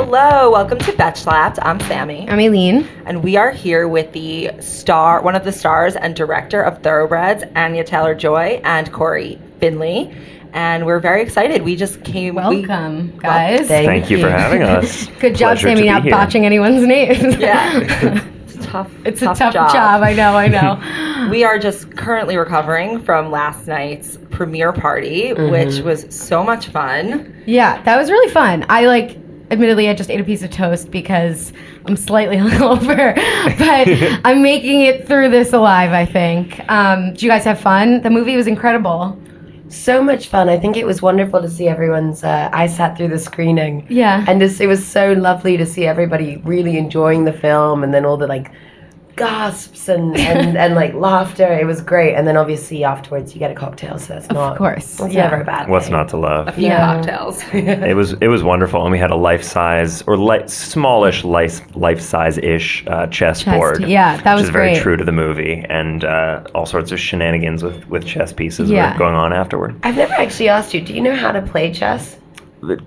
Hello, welcome to Betch Slapped. I'm Sami, I'm Aleen. and we are here with the star, one of the stars and director of Thoroughbreds, Anya Taylor Joy, and Cory Finley. And we're very excited. We just came. we- Welcome, guys. Thank Thank you for having us. Good job, Pleasure Sami, not here. botching anyone's names. yeah, it's tough. it's a tough job. I know, I know. We are just currently recovering from last night's premiere party, which mm-hmm. was so much fun. yeah, that was really fun. I like. Admittedly, I just ate a piece of toast because I'm slightly hungover, but I'm making it through this alive. I think. Um, did you guys have fun? The movie was incredible. so much fun. I think it was wonderful to see everyone's. Uh, I sat through the screening. Yeah. And just, it was so lovely to see everybody really enjoying the film and then all the like gasps and, and, and like laughter. It was great. And then obviously afterwards you get a cocktail, so that's not. of course. It's yeah. never a bad What's thing. not to love? A few Yeah. cocktails. It was it was wonderful, and we had a life size or li- smallish life life size ish uh, chessboard. yeah, that which was is very great. true to the movie, and uh, all sorts of shenanigans with with chess pieces Yeah. were going on afterward. I've never actually asked you, do you know how to play chess?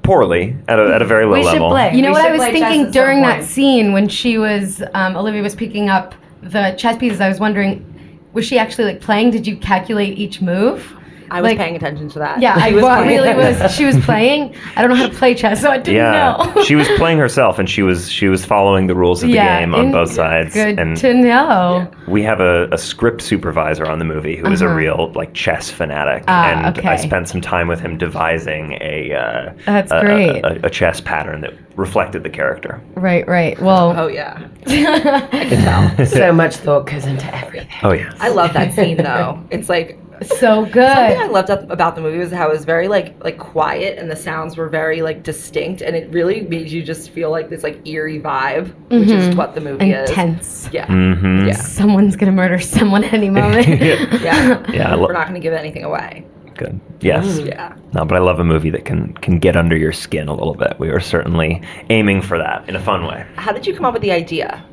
Poorly at a, at a very low We should level. play. You know We what I was thinking during that point. scene when she was um, Olivia was picking up the chess pieces. I was wondering, was she actually like playing? Did you calculate each move? I was Like- paying attention to that. Yeah, I was really was. She was playing. I don't know how to play chess, so I didn't Yeah, know. she was playing herself, and she was she was following the rules of the Yeah, game on in- both sides. Good and to know. we have a, a script supervisor on the movie who is a Uh-huh. real like chess fanatic, Ah, and I spent some time with him devising a uh, That's a- a- great. A, a chess pattern that reflected the character. Right, right. Well, Oh yeah, I can tell. so much thought goes into everything. Oh yeah, I love that scene though. It's like so good. something I loved about the movie was how it was very like like quiet and the sounds were very like distinct and it really made you just feel like this like eerie vibe, which is what the movie is. Intense. Yeah. hmm Yeah. Someone's gonna murder someone at any moment. Yeah. Yeah, I lo- We're not going to give anything away. good. Yes, Yeah. no, but I love a movie that can can get under your skin a little bit. We were certainly aiming for that in a fun way. How did you come up with the idea?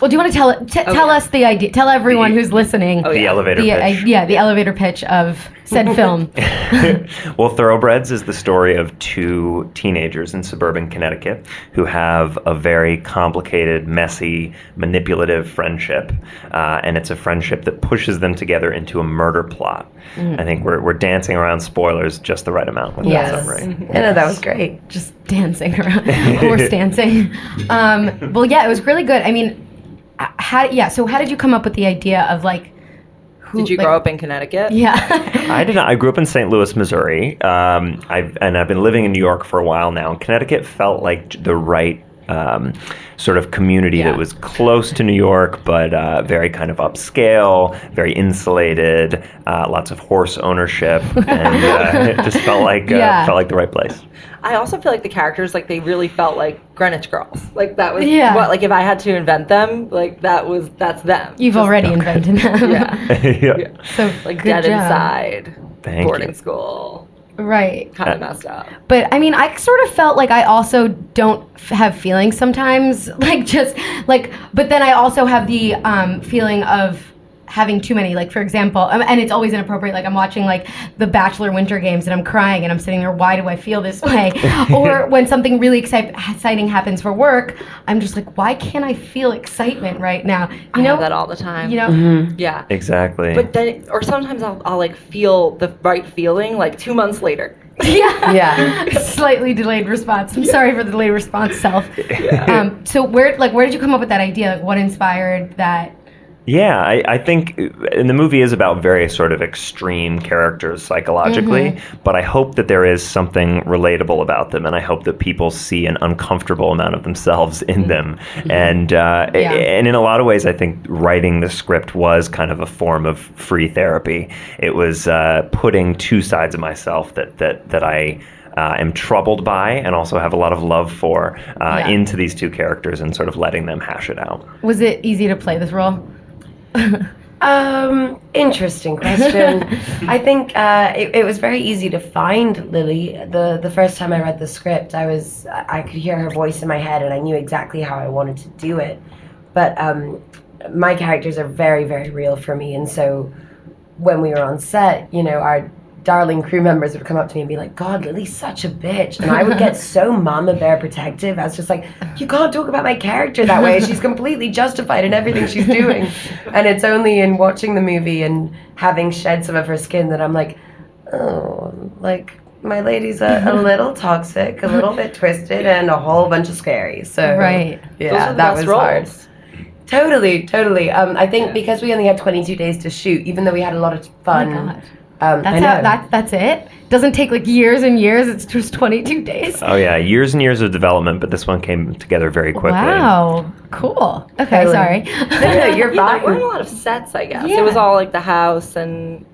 Well, do you want to tell it? T- tell yeah. us the idea. Tell everyone The- who's listening. Oh, The yeah. elevator the, pitch. uh, yeah, the elevator pitch of said film. well, Thoroughbreds is the story of two teenagers in suburban Connecticut who have a very complicated, messy, manipulative friendship. Uh, and it's a friendship that pushes them together into a murder plot. I think we're, we're dancing around spoilers just the right amount with Yes. that summary. Yeah, no, that was great. just dancing around, horse dancing. Um, well, yeah, it was really good. I mean, uh, how? Yeah. So, how did you come up with the idea of like? Who, Did you like- grow up in Connecticut? Yeah. I did not. I grew up in St. Louis, Missouri. Um, I've, and I've been living in New York for a while now. And Connecticut felt like the right um, sort of community Yeah. that was close to New York, but uh, very kind of upscale, very insulated, uh, lots of horse ownership, and uh, it just felt like uh, Yeah. felt like the right place. I also feel like the characters, like, they really felt like Greenwich Girls. Like, that was Yeah. what, like, if I had to invent them, like, that was, that's them. You've Just- already invented them. Yeah. yeah. Yeah. So Like, good Dead job. Inside, Thank boarding you. school. Right. Kind of messed up. But I mean, I sort of felt like I also don't f- have feelings sometimes. Like just like, but then I also have the um, feeling of having too many. Like for example, um, and it's always inappropriate. Like I'm watching like the Bachelor Winter Games and I'm crying and I'm sitting there. Why do I feel this way? or when something really exciting happens for work, I'm just like, why can't I feel excitement right now? You I know have that all the time. You know. Yeah. Exactly. But then, or sometimes I'll, I'll like feel the right feeling like two months later. Yeah. Yeah. Slightly delayed response. I'm sorry for the delayed response, self. Um, so where, like, where did you come up with that idea? Like, what inspired that? Yeah, I, I think, and the movie is about very sort of extreme characters psychologically, Mm-hmm. but I hope that there is something relatable about them, and I hope that people see an uncomfortable amount of themselves in them. And uh, Mm-hmm. Yeah. and in a lot of ways, I think writing the script was kind of a form of free therapy. It was uh, putting two sides of myself that that that I. Uh, am troubled by and also have a lot of love for uh, Yeah. into these two characters and sort of letting them hash it out. Was it easy to play this role? Um, interesting question. I think uh, it, it was very easy to find Lily. the The first time I read the script, I was I could hear her voice in my head, and I knew exactly how I wanted to do it. But um, my characters are very very real for me, and so when we were on set, you know, our darling crew members would come up to me and be like, God, Lily's such a bitch. And I would get so mama bear protective. I was just like, you can't talk about my character that way. She's completely justified in everything she's doing. And it's only in watching the movie and having shed some of her skin that I'm like, oh, like my lady's a, a little toxic, a little bit twisted, and a whole bunch of scary. So Right. yeah, Those are the that best was hard. Totally, totally. Um, I think because we only had 22 days to shoot, even though we had a lot of Oh fun. my god. Um, I That's know. how that that's it. Doesn't take like years and years. It's just 22 days. Oh yeah, years and years of development, but this one came together very quickly. Wow. Cool. Okay, Totally. sorry. no, you're Yeah, there fine. weren't a lot of sets, I guess. Yeah. It was all like the house and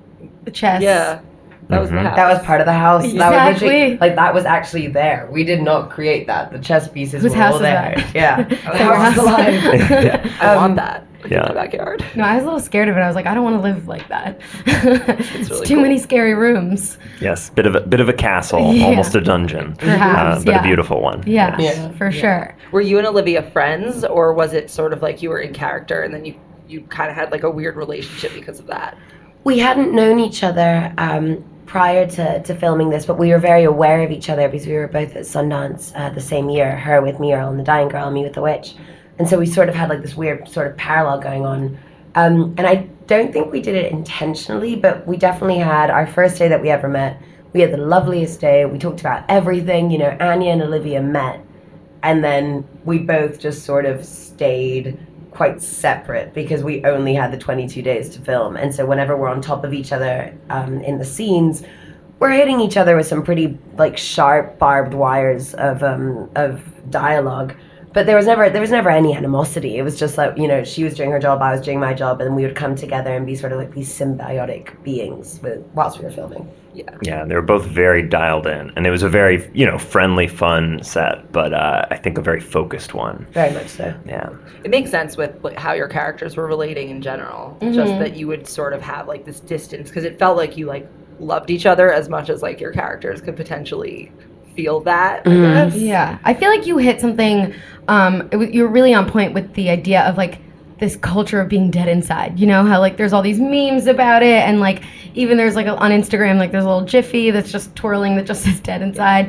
the chess. yeah, that was the Mhm. house. That was part of the house. That was literally Exactly. like that was actually there. We did not create that. The chess pieces Whose were house all is there. that? Yeah, So the your house house- alive. yeah. I Um, want that like, yeah. in my backyard. No, I was a little scared of it. I was like, I don't want to live like that. it's really too cool. many scary rooms. Yes, bit of a bit of a castle, Yeah. almost a dungeon, Perhaps, uh, but yeah. a beautiful one. Yeah, Yeah. for sure. Were you and Olivia friends, or was it sort of like you were in character and then you you kind of had like a weird relationship because of that? we hadn't known each other um, prior to, to filming this, but we were very aware of each other because we were both at Sundance uh, the same year. Her with Me and Earl and the Dying Girl, me with the Witch, and so we sort of had like this weird sort of parallel going on. Um, and I don't think we did it intentionally, but we definitely had our first day that we ever met. We had the loveliest day. We talked about everything. You know, Anya and Olivia met, and then we both just sort of stayed quite separate because we only had the 22 days to film and so whenever we're on top of each other um, in the scenes we're hitting each other with some pretty like sharp barbed wires of um, of dialogue but there was never there was never any animosity it was just like you know she was doing her job i was doing my job and then we would come together and be sort of like these symbiotic beings with, whilst we were filming Yeah. Yeah, they were both very dialed in, and it was a very you know friendly, fun set, but uh, I think a very focused one. very much so Yeah, It makes sense with like, how your characters were relating in general. Just that you would sort of have like this distance because it felt like you like loved each other as much as like your characters could potentially feel that. I guess. Yeah, I feel like you hit something. Um, it, was- you're really on point with the idea of like this culture of being dead inside. You know how like there's all these memes about it, and like even there's like a, on Instagram like there's a little jiffy that's just twirling that just says dead inside.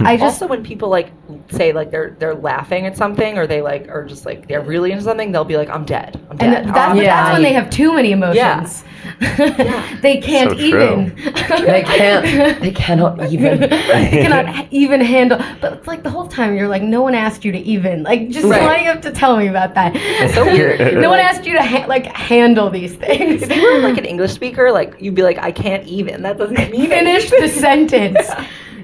I just also, when people like say like they're they're laughing at something or they like are just like they're really into something, they'll be like, "I'm dead. I'm and dead." th- that, I'm Yeah. that's when they have too many emotions. Yeah. they can't So even. they can't they cannot even they cannot even handle. But it's like the whole time you're like, no one asked you to even. Like, just Right. why do you have to tell me about that? It's so weird. No one asked you to ha- like handle these things. If you were like an English speaker, like you'd be like, "I can't even." That doesn't mean Finish the sentence.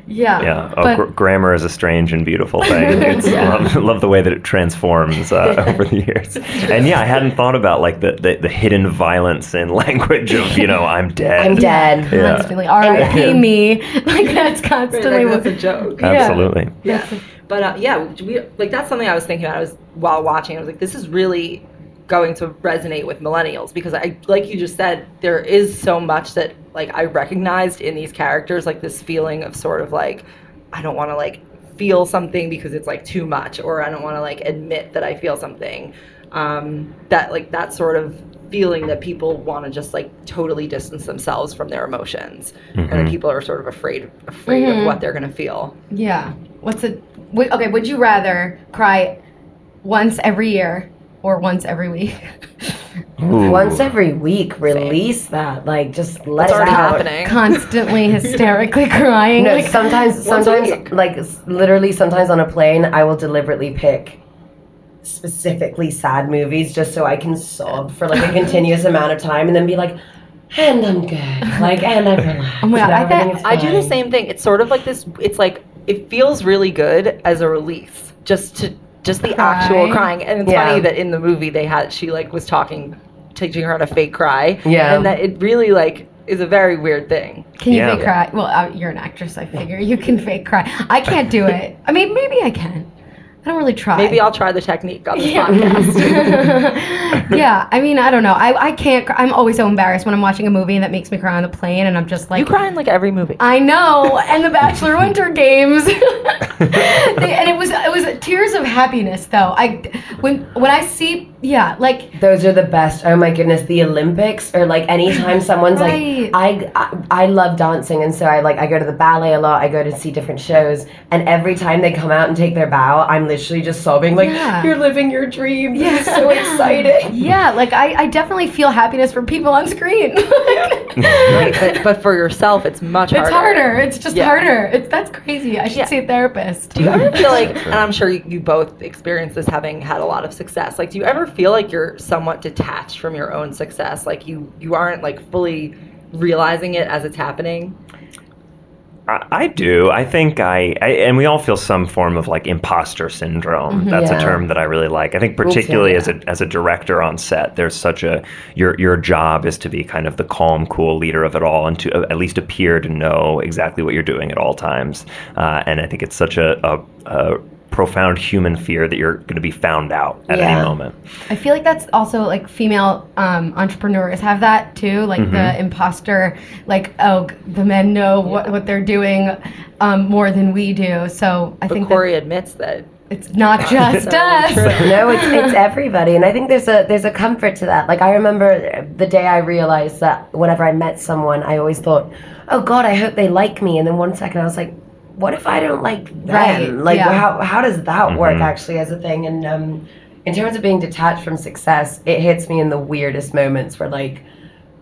Yeah. yeah. Oh, But gr- grammar is a strange and beautiful thing. It's, Yeah. love, love the way that it transforms uh, over the years. And yeah, I hadn't thought about like the, the, the hidden violence in language of you know I'm dead. i'm dead Yeah. constantly, R.I.P. Me. Like that's Right, constantly like, what. that's a joke. Yeah. Absolutely. Yeah. But uh, yeah, we like that's something I was thinking about. I was while watching. I was like, this is really going to resonate with millennials because I, like you just said, there is so much that like I recognized in these characters, like this feeling of sort of like I don't want to like feel something because it's like too much, or I don't want to like admit that I feel something. Um, that like that sort of feeling that people want to just like totally distance themselves from their emotions, and that Mhm. people are sort of afraid afraid Mhm. of what they're gonna feel. Yeah. What's it? Okay. Would you rather cry once every year or once every week? Ooh. once every week release that like just let It's it already out happening. Constantly hysterically crying. no like, sometimes sometimes like literally sometimes on a plane i will deliberately pick specifically sad movies just so i can sob for like a continuous amount of time and then be like and i'm good like and i've relaxed Oh my God, I and everything bet- is I do the same thing. It's sort of like this. It's like it feels really good as a release, just to just the Cry. actual crying. And it's Yeah. funny that in the movie they had she like was talking, teaching her how to fake cry. Yeah. and that it really like is a very weird thing. Can you Yeah. fake cry? Well, uh, you're an actress, I figure. You can fake cry. I can't do it. I mean, maybe I can. I don't really try. Maybe I'll try the technique on this Yeah. podcast. yeah, I mean, I don't know. I, I can't. cr- I'm always so embarrassed when I'm watching a movie that makes me cry on the plane, and I'm just like, you cry in like every movie. I know, and the Bachelor Winter Games, They- and it was it was tears of happiness though. I when when I see yeah like Those are the best. Oh my goodness, the Olympics or like anytime someone's Right. like, I, I I love dancing, and so I like I go to the ballet a lot. I go to see different shows, and every time they come out and take their bow, I'm literally just sobbing like, Yeah. "You're living your dream. This is Yeah. so exciting." yeah like I, I definitely feel happiness for people on screen. Right, but, but for yourself, it's much harder. It's harder. It's just Yeah. harder. It's that's crazy. I should Yeah. see a therapist. Do you ever feel like, and I'm sure you, you both experience this having had a lot of success. Like, do you ever feel like you're somewhat detached from your own success? Like you you aren't like fully realizing it as it's happening. I, do. I think I, I, and we all feel some form of like imposter syndrome. That's Yeah. a term that I really like. I think particularly as yeah. a as a director on set, there's such a your your job is to be kind of the calm, cool leader of it all, and to uh, at least appear to know exactly what you're doing at all times. Uh, and I think it's such a, a, a profound human fear that you're going to be found out at Yeah. any moment. I feel like that's also like female um, entrepreneurs have that too, like Mm-hmm. the imposter, like oh the men know what, what they're doing um, more than we do. So I But think Cory admits that. that it's not just us. no, it's it's everybody, and I think there's a there's a comfort to that. Like I remember the day I realized that whenever I met someone, I always thought, "Oh God, I hope they like me," and then one second I was like, "What if I don't like them? Right, Like yeah. how how does that work Mhm. actually as a thing?" And um, in terms of being detached from success, it hits me in the weirdest moments where like.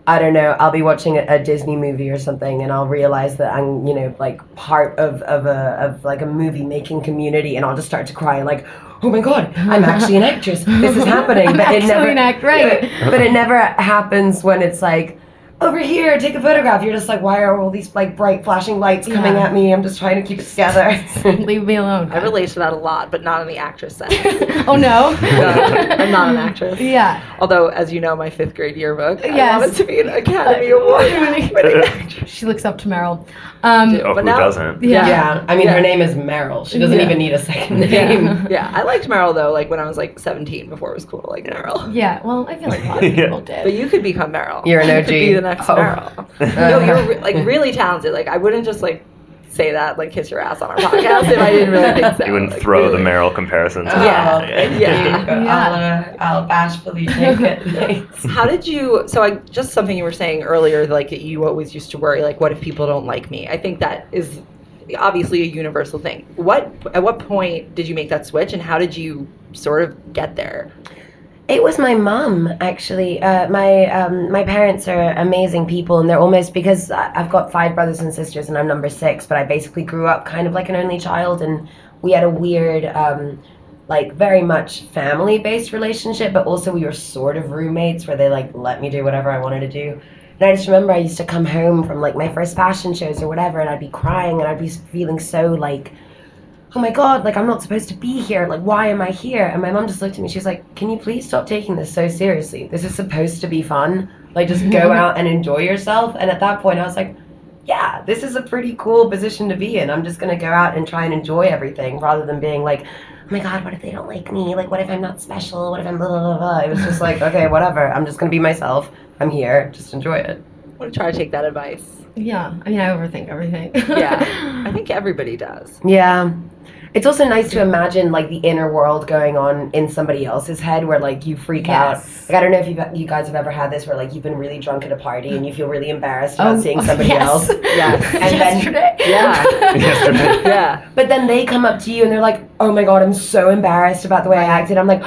I don't know. I'll be watching a, a Disney movie or something, and I'll realize that I'm, you know, like part of, of a of like a movie making community, and I'll just start to cry, like, "Oh my god, I'm actually an actress. This is happening." I'm but it never, an act- right. But it never happens when it's like, "Over here, take a photograph." You're just like, "Why are all these like bright flashing lights coming Yeah. at me?" I'm just trying to keep it together. Leave me alone. I relate to that a lot, but not in the actress sense. oh no. I'm not an actress. yeah. Although, as you know, my fifth grade yearbook, I Yes. wanted to be an Academy Award winning actress. She looks up to Meryl. Um, Oh, But who now- doesn't? Yeah. yeah, I mean, Yeah. her name is Meryl. She doesn't Yeah. even need a second name. Yeah, yeah. I liked Meryl though, like when I was like 17, before it was cool to like Meryl. yeah. Well, I feel like a lot of Yeah. people did. But you could become Meryl. You're an You could be the next Oh. Meryl. no, you're re- like really talented. Like I wouldn't just like say that like kiss your ass on our podcast if I didn't really think so. You wouldn't Like, throw the really. Meryl comparisons. Oh, Yeah. thank Yeah. Yeah. I'll, uh, I'll bashfully take it. Thanks. How did you? So I just something you were saying earlier, like you always used to worry, like what if people don't like me? I think that is obviously a universal thing. What at what point did you make that switch, and how did you sort of get there? It was my mum, actually. Uh, my um, my parents are amazing people, and they're almost because I've got five brothers and sisters, and I'm number six. But I basically grew up kind of like an only child, and we had a weird, um, like very much family based relationship, but also we were sort of roommates where they like let me do whatever I wanted to do. And I just remember I used to come home from like my first fashion shows or whatever, and I'd be crying, and I'd be feeling so like oh my god, like I'm not supposed to be here. Like, why am I here? And my mom just looked at me. She's like, can you please stop taking this so seriously? This is supposed to be fun. Like, just go out and enjoy yourself. And at that point, I was like, yeah, this is a pretty cool position to be in. I'm just going to go out and try and enjoy everything rather than being like, oh my god, what if they don't like me? Like, what if I'm not special? What if I'm blah, blah, blah, blah? It was just like, okay, whatever. I'm just going to be myself. I'm here. Just enjoy it. I'm gonna try to take that advice. yeah. I mean, I overthink everything. Yeah, I think everybody does. Yeah. It's also nice to imagine like the inner world going on in somebody else's head where like you freak out. Like I don't know if you you guys have ever had this where like you've been really drunk at a party and you feel really embarrassed about oh, seeing somebody Oh, yes. else. Yeah. And then- Yesterday. Yeah. Yesterday. Yeah. But then they come up to you and they're like, "Oh my god, I'm so embarrassed about the way I acted." I'm like,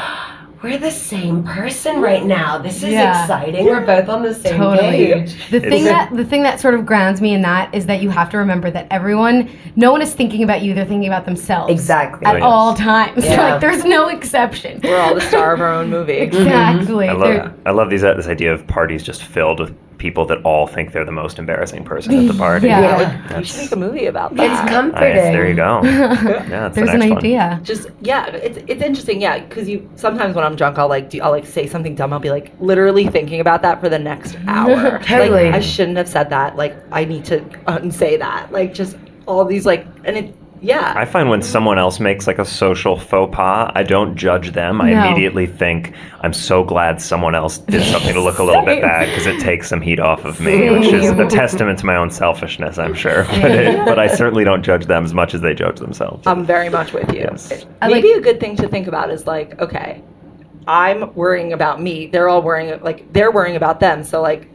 "We're the same person right now. This is Yeah. exciting. We're both on the same Totally. page." The thing that the thing that sort of grounds me in that is that you have to remember that everyone, no one is thinking about you; they're thinking about themselves Exactly. at Oh, yes. all times. Yeah. like there's no exception. We're all the star of our own movie. Exactly. I They're- love I love these uh, this idea of parties just filled with people that all think they're the most embarrassing person at the party. Yeah. Yeah, like, we should make a movie about that. It's comforting. there you go. Yeah, that's There's the an next one. idea. just yeah it's it's interesting yeah because you sometimes when i'm drunk i'll like do i'll like say something dumb i'll be like literally thinking about that for the next hour Totally. like, i shouldn't have said that like i need to unsay that like just all these like and it yeah. I find when someone else makes like a social faux pas, I don't judge them. I No. immediately think, I'm so glad someone else did something to look a little bit bad because it takes some heat off of me, which is a testament to my own selfishness, I'm sure. But, it, but I certainly don't judge them as much as they judge themselves. I'm very much with you. Yes. I like- Maybe a good thing to think about is like, okay, I'm worrying about me. They're all worrying like they're worrying about them. So like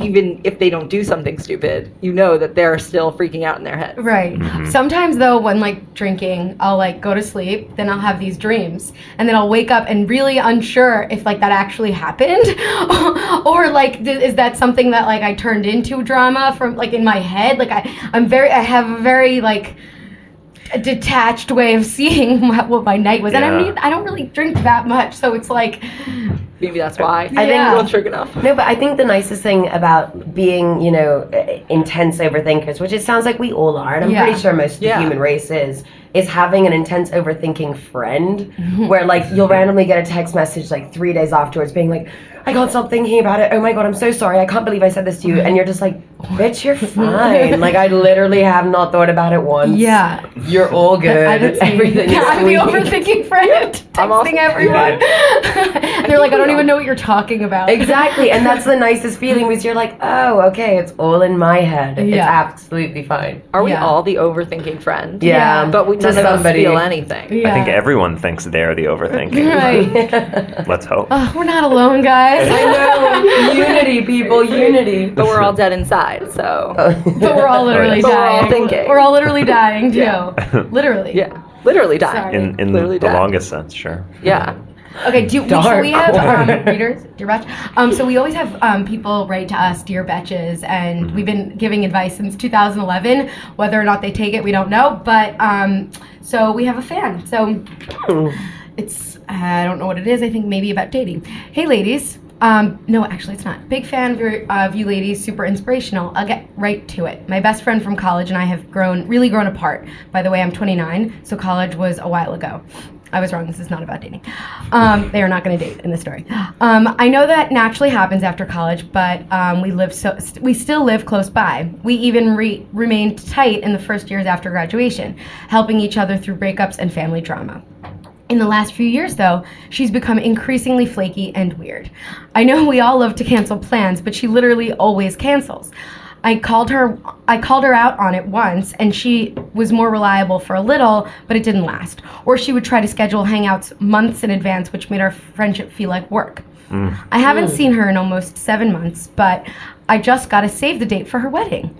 even if they don't do something stupid, you know that they're still freaking out in their head. Right. Mhm. Sometimes though, when like drinking, I'll like go to sleep, then I'll have these dreams, and then I'll wake up and really unsure if like that actually happened, or like th- is that something that like I turned into drama from like in my head? Like I, I'm very, I have a very like a detached way of seeing what, what my night was, and I mean I don't really drink that much, so it's like Maybe that's why. I Yeah. think everyone's drink enough. No, but I think the nicest thing about being, you know, uh, intense overthinkers, which it sounds like we all are, and I'm Yeah. pretty sure most of Yeah. the human race is, is having an intense overthinking friend where, like, you'll randomly get a text message like three days afterwards being like, I can't stop thinking about it. Oh my God, I'm so sorry. I can't believe I said this to you. And you're just like, bitch, you're fine. like, I literally have not thought about it once. yeah. You're all good. I don't see Everything is I'm the overthinking friend I'm also- texting everyone. They're like, I don't even know what you're talking about. Exactly, and that's the nicest feeling because you're like, oh, okay, it's all in my head. It's absolutely fine. Are we Yeah. all the overthinking friend? Yeah, Yeah. But we to none of somebody. feel anything. Yeah. I think everyone thinks they're the overthinking. Right. Let's hope. Oh, we're not alone, guys. I know, unity, people, unity. But we're all dead inside, so But we're all literally But we're all dying. thinking. We're all literally dying too. Yeah. Literally. yeah. Literally dying. Sorry. In, in Literally the dead. longest sense, sure. Yeah. Okay. Do we, so we have um, readers, dear Batch. Um, so we always have um, people write to us, dear Betches, and we've been giving advice since 2011. Whether or not they take it, we don't know. But um, so we have a fan. So it's I don't know what it is. I think maybe about dating. Hey, ladies. Um, no, actually, it's not. Big fan of, your, of you ladies. Super inspirational. I'll get right to it. My best friend from college and I have grown, really grown apart. By the way, I'm 29, so college was a while ago. I was wrong. This is not about dating. Um, they are not going to date in this story. Um, I know that naturally happens after college, but um, we live so st- we still live close by. We even re- remained tight in the first years after graduation, helping each other through breakups and family drama. In the last few years, though, she's become increasingly flaky and weird. I know we all love to cancel plans, but she literally always cancels. I called her I called her out on it once and she was more reliable for a little, but it didn't last. Or she would try to schedule hangouts months in advance, which made our friendship feel like work. Mm. I haven't seen her in almost 7 months, but I just got to save the date for her wedding.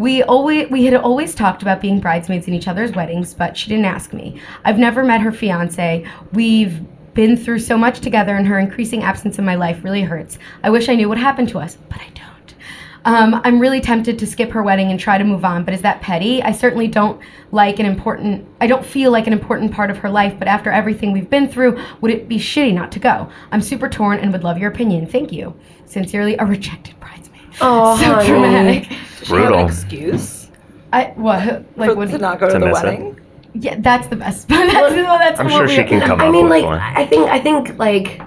We always we had always talked about being bridesmaids in each other's weddings, but she didn't ask me. I've never met her fiance. We've been through so much together and her increasing absence in my life really hurts. I wish I knew what happened to us, but I don't. Um, I'm really tempted to skip her wedding and try to move on, but is that petty? I certainly don't like an important, I don't feel like an important part of her life, but after everything we've been through, would it be shitty not to go? I'm super torn and would love your opinion. Thank you. Sincerely, a rejected bridesmaid. Oh, so honey. dramatic. Does she have Brutal. an excuse I what like for, what? to not go to, To the miss it. wedding? Yeah, that's the best. that's, that's I'm what sure we- she can come I up mean, with like, one. I think, I think, like,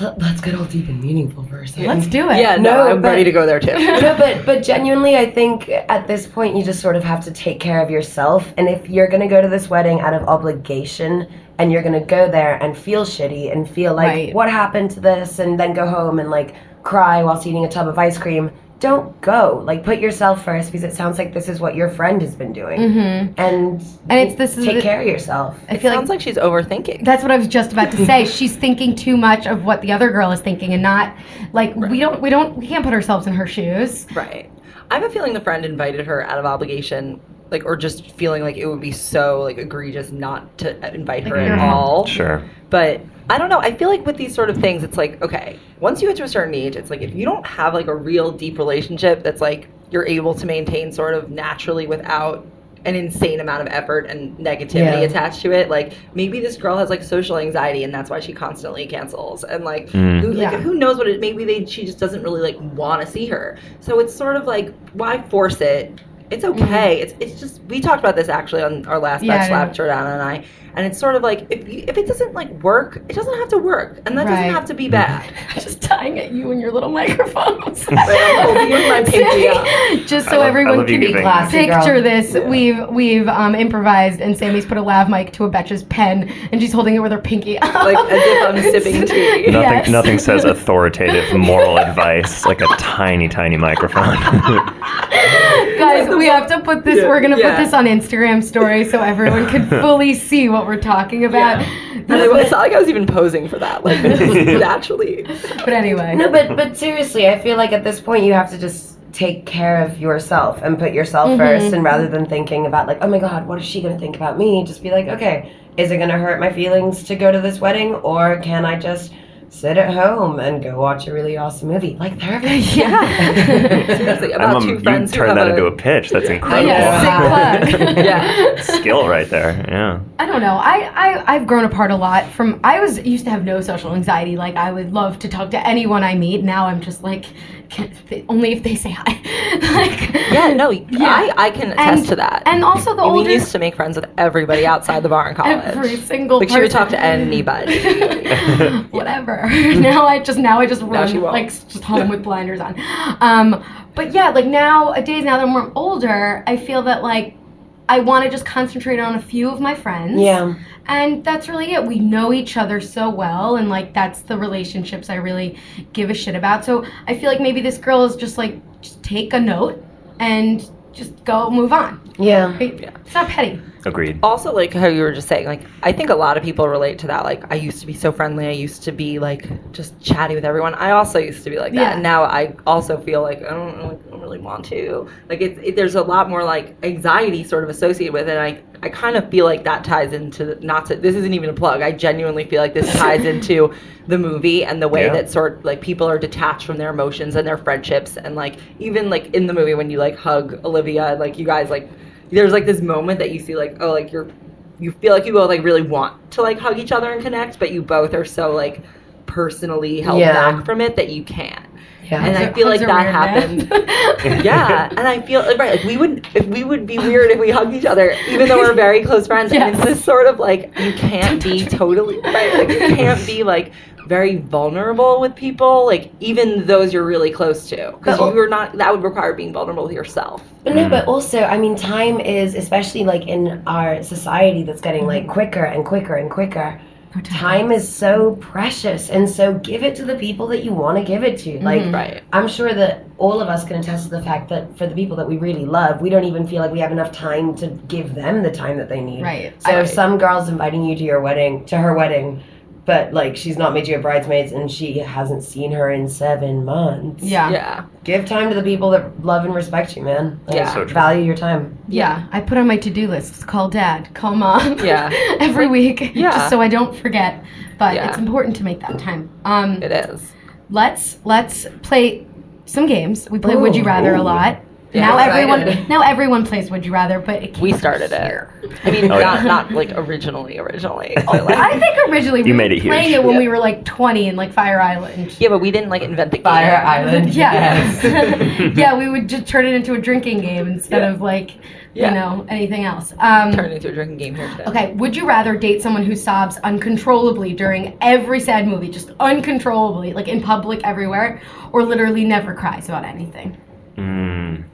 let- let's get all deep and meaningful for a second. Let's do it. Yeah, no, No, I'm but- ready to go there too. no, but but genuinely, I think at this point you just sort of have to take care of yourself. And if you're gonna go to this wedding out of obligation, and you're gonna go there and feel shitty and feel like Right. what happened to this, and then go home and like cry whilst eating a tub of ice cream, don't go. Like put yourself first because it sounds like this is what your friend has been doing. Mhm. And And it's- this take the- care of yourself. I It feel sounds like like she's overthinking. That's what I was just about to say. She's thinking too much of what the other girl is thinking, and not like we don't we don't we can't put ourselves in her shoes. Right. I have a feeling the friend invited her out of obligation, like, or just feeling like it would be so like egregious not to invite her Like, at all. Sure. But I don't know. I feel like with these sort of things, it's like okay, once you get to a certain age, it's like if you don't have like a real deep relationship that's like you're able to maintain sort of naturally without an insane amount of effort and negativity Yeah. attached to it. Like maybe this girl has like social anxiety and that's why she constantly cancels. And like Mm. who, like, Yeah. who knows what it maybe they she just doesn't really like want to see her. So it's sort of like why force it it's okay. It's it's just we talked about this actually on our last Yeah, Betch Slapped. Jordana and I, and it's sort of like if you, if it doesn't like work, it doesn't have to work, and that Right. doesn't have to be bad. just tying at you and your little microphones. I'm holding you with my pinky up. Just so love- everyone can be Classy girl. picture this, Yeah. we've we've um, improvised, and Sami's put a lav mic to a Betch's pen, and she's holding it with her pinky up. Like, as if I'm sipping tea. Nothing, Yes. nothing says authoritative moral advice like a tiny, tiny microphone. Guys, we have to put this. Yeah, We're gonna yeah. put this on Instagram story so everyone can fully see what we're talking about. And it, it's not like I was even posing for that. Like naturally. But anyway, No, but but seriously, I feel like at this point you have to just take care of yourself and put yourself Mhm. first, and rather than thinking about like, oh my god, what is she gonna think about me? Just be like, okay, is it gonna hurt my feelings to go to this wedding, or can I just sit at home and go watch a really awesome movie like therapy? yeah. Seriously, I'm about a- two you friends who turn that a, into a pitch. That's incredible. Yeah, sick. Yeah. Skill right there. Yeah. I don't know. I, I I've grown apart a lot from. I was used to have no social anxiety. Like I would love to talk to anyone I meet. Now I'm just like, can, they, only if they say hi. like Yeah, no, yeah. I, I can attest And- to that. And also the we older used to make friends with everybody outside the bar in college. every single like she would talk to anybody. Whatever. now I just now I just run like just home with blinders on. Um, but yeah, like nowadays, now that I'm more older, I feel that like I want to just concentrate on a few of my friends. Yeah. And that's really it. We know each other so well, and like that's the relationships I really give a shit about. So I feel like maybe this girl is just like, just take a note and just go move on. Yeah. It's not petty. Agreed. also like how you were just saying like i think a lot of people relate to that like i used to be so friendly i used to be like just chatty with everyone i also used to be like that Yeah. and now i also feel like i don't, like, I don't really want to like it, it, there's a lot more like anxiety sort of associated with it and i i kind of feel like that ties into the, not to this isn't even a plug i genuinely feel like this ties into the movie and the way Yeah. that sort like people are detached from their emotions and their friendships and like even like in the movie when you like hug olivia like you guys like there's like this moment that you see like oh like you're you feel like you both like really want to like hug each other and connect but you both are so like personally held Yeah. back from it that you can't Yeah. and I feel like that happened yeah and I feel like right like we would if we would be weird if we hugged each other even though we're very close friends and it's Yes. this sort of like you can't be totally right like you can't be like very vulnerable with people like even those you're really close to because But- you're not that would require being vulnerable with yourself But no, but also, I mean, time is, especially like in our society that's getting like quicker and quicker and quicker. Time is so precious, and so give it to the people that you want to give it to. Like, Mhm. right I'm sure that all of us can attest to the fact that for the people that we really love, we don't even feel like we have enough time to give them the time that they need. Right. So Right. if some girl's inviting you to your wedding, to her wedding, but like she's not made you a bridesmaids and she hasn't seen her in seven months. Yeah. yeah Give time to the people that love and respect you, man. Like, Yeah. So value your time. Yeah, I put on my to-do list. Call dad, call mom. Yeah. every week. Yeah. just so I don't forget. But Yeah. it's important to make that time. Um, it is let's let's play some games. We play Would You Ooh. Rather a lot. Yeah, now everyone now everyone plays Would You Rather, but it we came started it here. I mean Oh, not yeah. not like originally originally I think originally we You were made it playing huge. it when Yeah. we were like 20 in like Fire Island. yeah but we didn't like invent the game Fire Island. Yeah. yeah, we would just turn it into a drinking game instead Yeah. of like, Yeah. you know, anything else. Um, turn it into a drinking game here today Okay, would you rather date someone who sobs uncontrollably during every sad movie, just uncontrollably, like in public everywhere, or literally never cries about anything? Mm.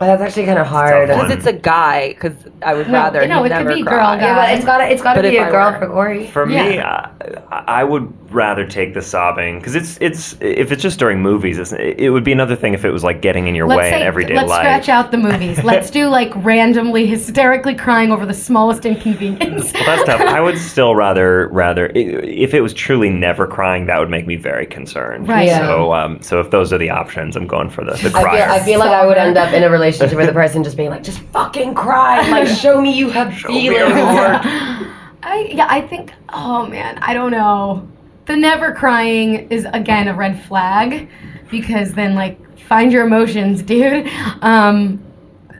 But that's actually kind of hard. because one. it's a guy because I would No, rather no, he'd it could never be cry. girl, Yeah, but it's gotta it's gotta But be if a I girl were- for Cory. For me, I, I would rather take the sobbing because it's it's if it's just during movies, it's, it would be another thing if it was like getting in your way in everyday life. let's scratch out the movies. let's do like randomly hysterically crying over the smallest inconvenience. Well, that's tough. I would still rather rather if it was truly never crying, that would make me very concerned. Right. Yeah. So um, so if those are the options, I'm going for the the I feel, I feel like I would end up in a relationship with a person just being like, just fucking cry, like show me you have Show feelings. I yeah, I think oh man, I don't know. The never crying is again a red flag because then like find your emotions, dude. Um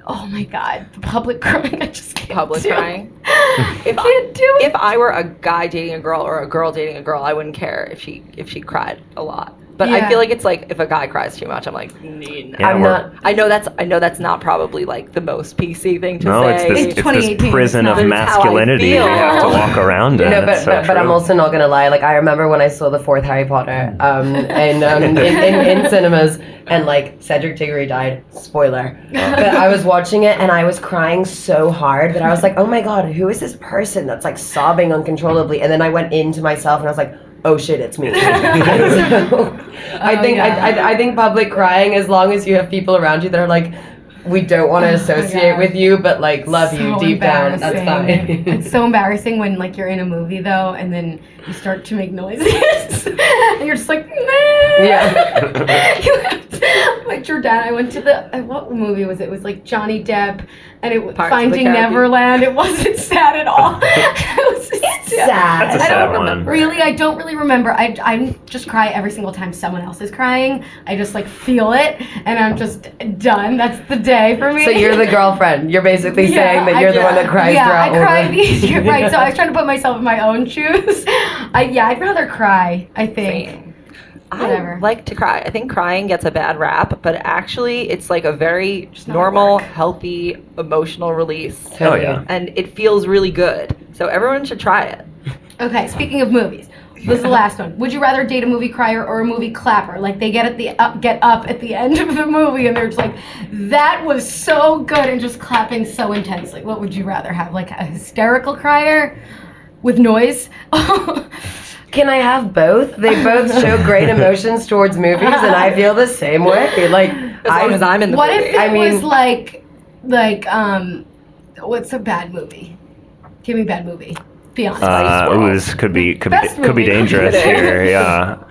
oh my god, the public crying I just can't Public do. crying. I can't do it. If I were a guy dating a girl or a girl dating a girl, I wouldn't care if she if she cried a lot. But Yeah. I feel like it's like if a guy cries too much, I'm like, Yeah, I'm not. I know that's I know that's not probably like the most PC thing to No, say. it's this, It's it's this 2018, prison it's of not. I masculinity you have to walk around in. No, but, so but, but I'm also not gonna lie. Like I remember when I saw the fourth Harry Potter um, in, um, in, in in cinemas, and like Cedric Diggory died. Spoiler. But I was watching it and I was crying so hard that I was like, oh my god, who is this person that's like sobbing uncontrollably? And then I went into myself and I was like. Oh shit! It's me. So, I Oh, think yeah. I, I, I think public crying, as long as you have people around you that are like, we don't want to associate God. with you, but like love you deep down. That's fine. it's so embarrassing when like you're in a movie though, and then you start to make noises, and you're just like, nah. Yeah. you have to, like Jordan, I went to the uh, what movie was it? It was like Johnny Depp, and it was Pirates of the Finding Neverland. It wasn't sad at all. it was sad. sad. That's a I sad don't one. remember. Really, I don't really remember. I I just cry every single time someone else is crying. I just like feel it, and I'm just done. That's the day for me. So you're the girlfriend. You're basically Yeah, saying that you're the one that cries yeah, throughout. I all cry. the- You're right. So I was trying to put myself in my own shoes. I yeah, I'd rather cry. I think. Same. Whatever. I like to cry. I think crying gets a bad rap, but actually, it's like a very not normal, work. healthy emotional release, Oh yeah. and it feels really good. So everyone should try it. Okay. Speaking of movies. This is the last one. Would you rather date a movie crier or a movie clapper? Like they get at the up, get up at the end of the movie and they're just like, "That was so good," and just clapping so intensely. What would you rather have? Like a hysterical crier with noise? Can I have both? They both show great emotions towards movies, and I feel the same way. Like As long as I'm in the what movie. if it I mean- was like, like um, what's a bad movie? Give me a bad movie. Be honest. Uh, ooh, this could be could Best be could be dangerous here. Yeah.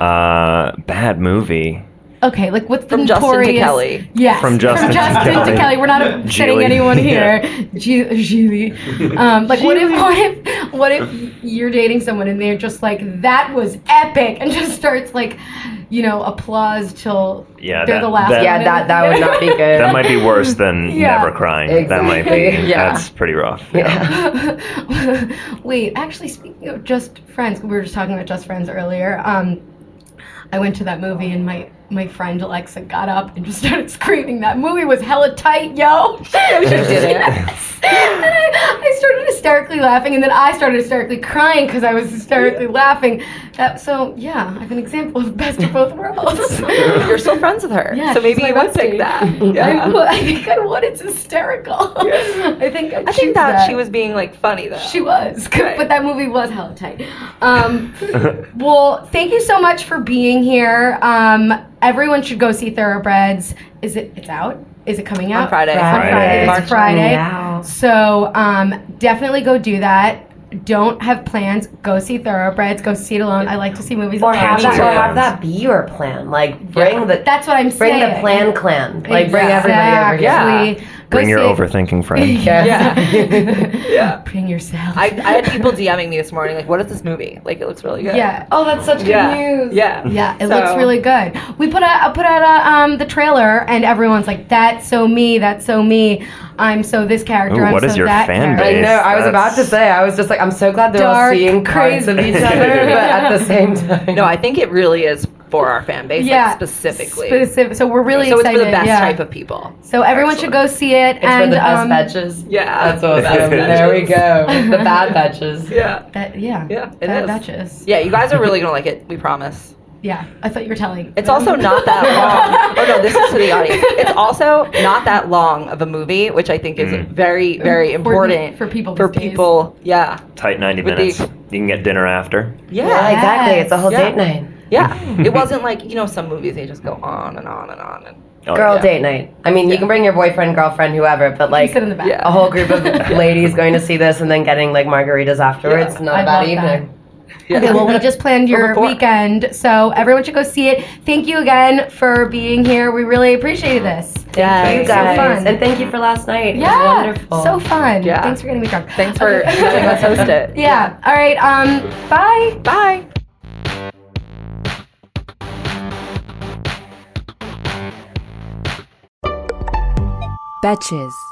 Uh, bad movie. okay, like what's the From Justin to? Kelly. Yes, From Justin to Justin Kelly. Kelly. We're not upsetting Geely. anyone Yeah. here. Julie. Um, like what if what if what if you're dating someone and they're just like that was epic and just starts like, you know, applause till Yeah, they're that- the last. that- yeah, that that would not be good. That might be worse than Yeah. never crying. That might be. Yeah. That's pretty rough. Yeah. Wait, actually, speaking of just friends, we were just talking about just friends earlier. Um, I went to that movie and my my friend Alexa got up and just started screaming. That movie was hella tight, yo. she did it. Yes. And I, I started hysterically laughing, and then I started hysterically crying because I was hysterically laughing. That so yeah, I have an example of best of both worlds. You're still friends with her, Yeah, so maybe you would pick that. I, Yeah. would- I think I would. It's hysterical. I think I choose think that, she was being like funny though. she was, Right. but that movie was hella tight. Um, well, thank you so much for being here. Um, everyone should go see Thoroughbreds. Is it? It's out. Is it coming out on Friday. On Friday. Friday. March It's Friday. Yeah. So um, definitely go do that. Don't have plans. Go see Thoroughbreds. Go see it alone. I like to see movies Or alone. have that, or have that be your plan. Like bring the That's what I'm bring saying. Bring the plan clan. Like bring everybody over here. Exactly. Go Bring your overthinking friend. Yeah. Yeah. Bring yourself. I, I had people DMing me this morning like, "What is this movie? Like, it looks really good." yeah. Oh, that's such good Yeah. news. Yeah. Yeah, it So- looks really good. We put out put out a, um the trailer, and everyone's like, "That's so me. That's so me. I'm so this character. Ooh, I'm so is your that fan character." I base? know. I was about to say. I was just like, I'm so glad they're all Dark, seeing parts of crazy. each other, but at the same time, No, I think it really is for our fan base, Yeah, like, specifically. Specific. So we're really so it's for the best yeah. type of people. So everyone should go see it. it's and for the best um, batches. Yeah. That's awesome. Best there we go. The bad batches. Yeah. That, yeah. Yeah, it that is. Batches. Yeah, you guys are really gonna like it. We promise. Yeah. I thought you were telling. It's also not that long. Oh no, this is to the audience. It's also not that long of a movie, which I think is Mm. very, very Important important, for people For these days. people, yeah, Tight 90 With minutes. the- You can get dinner after. yeah, Yeah, exactly. It's a whole Yeah. date night. Yeah. It wasn't like you know some movies they just go on and on and on and. Oh, Girl yeah. date night. I mean, you can bring your boyfriend, girlfriend, whoever, but like sit in the back. Yeah. a whole group of ladies going to see this and then getting like margaritas afterwards. Yeah. Not I a bad love that. evening. Yeah. Okay, well, we just planned your before. weekend, so everyone should go see it. Thank you again for being here. We really appreciated this. Yeah, you so fun. And thank you for last night. It was Yeah, wonderful. so fun. Yeah. Thanks for getting me drunk. Thanks for Okay. letting us host it. Yeah. All right. Um. Bye. Bye. Betches.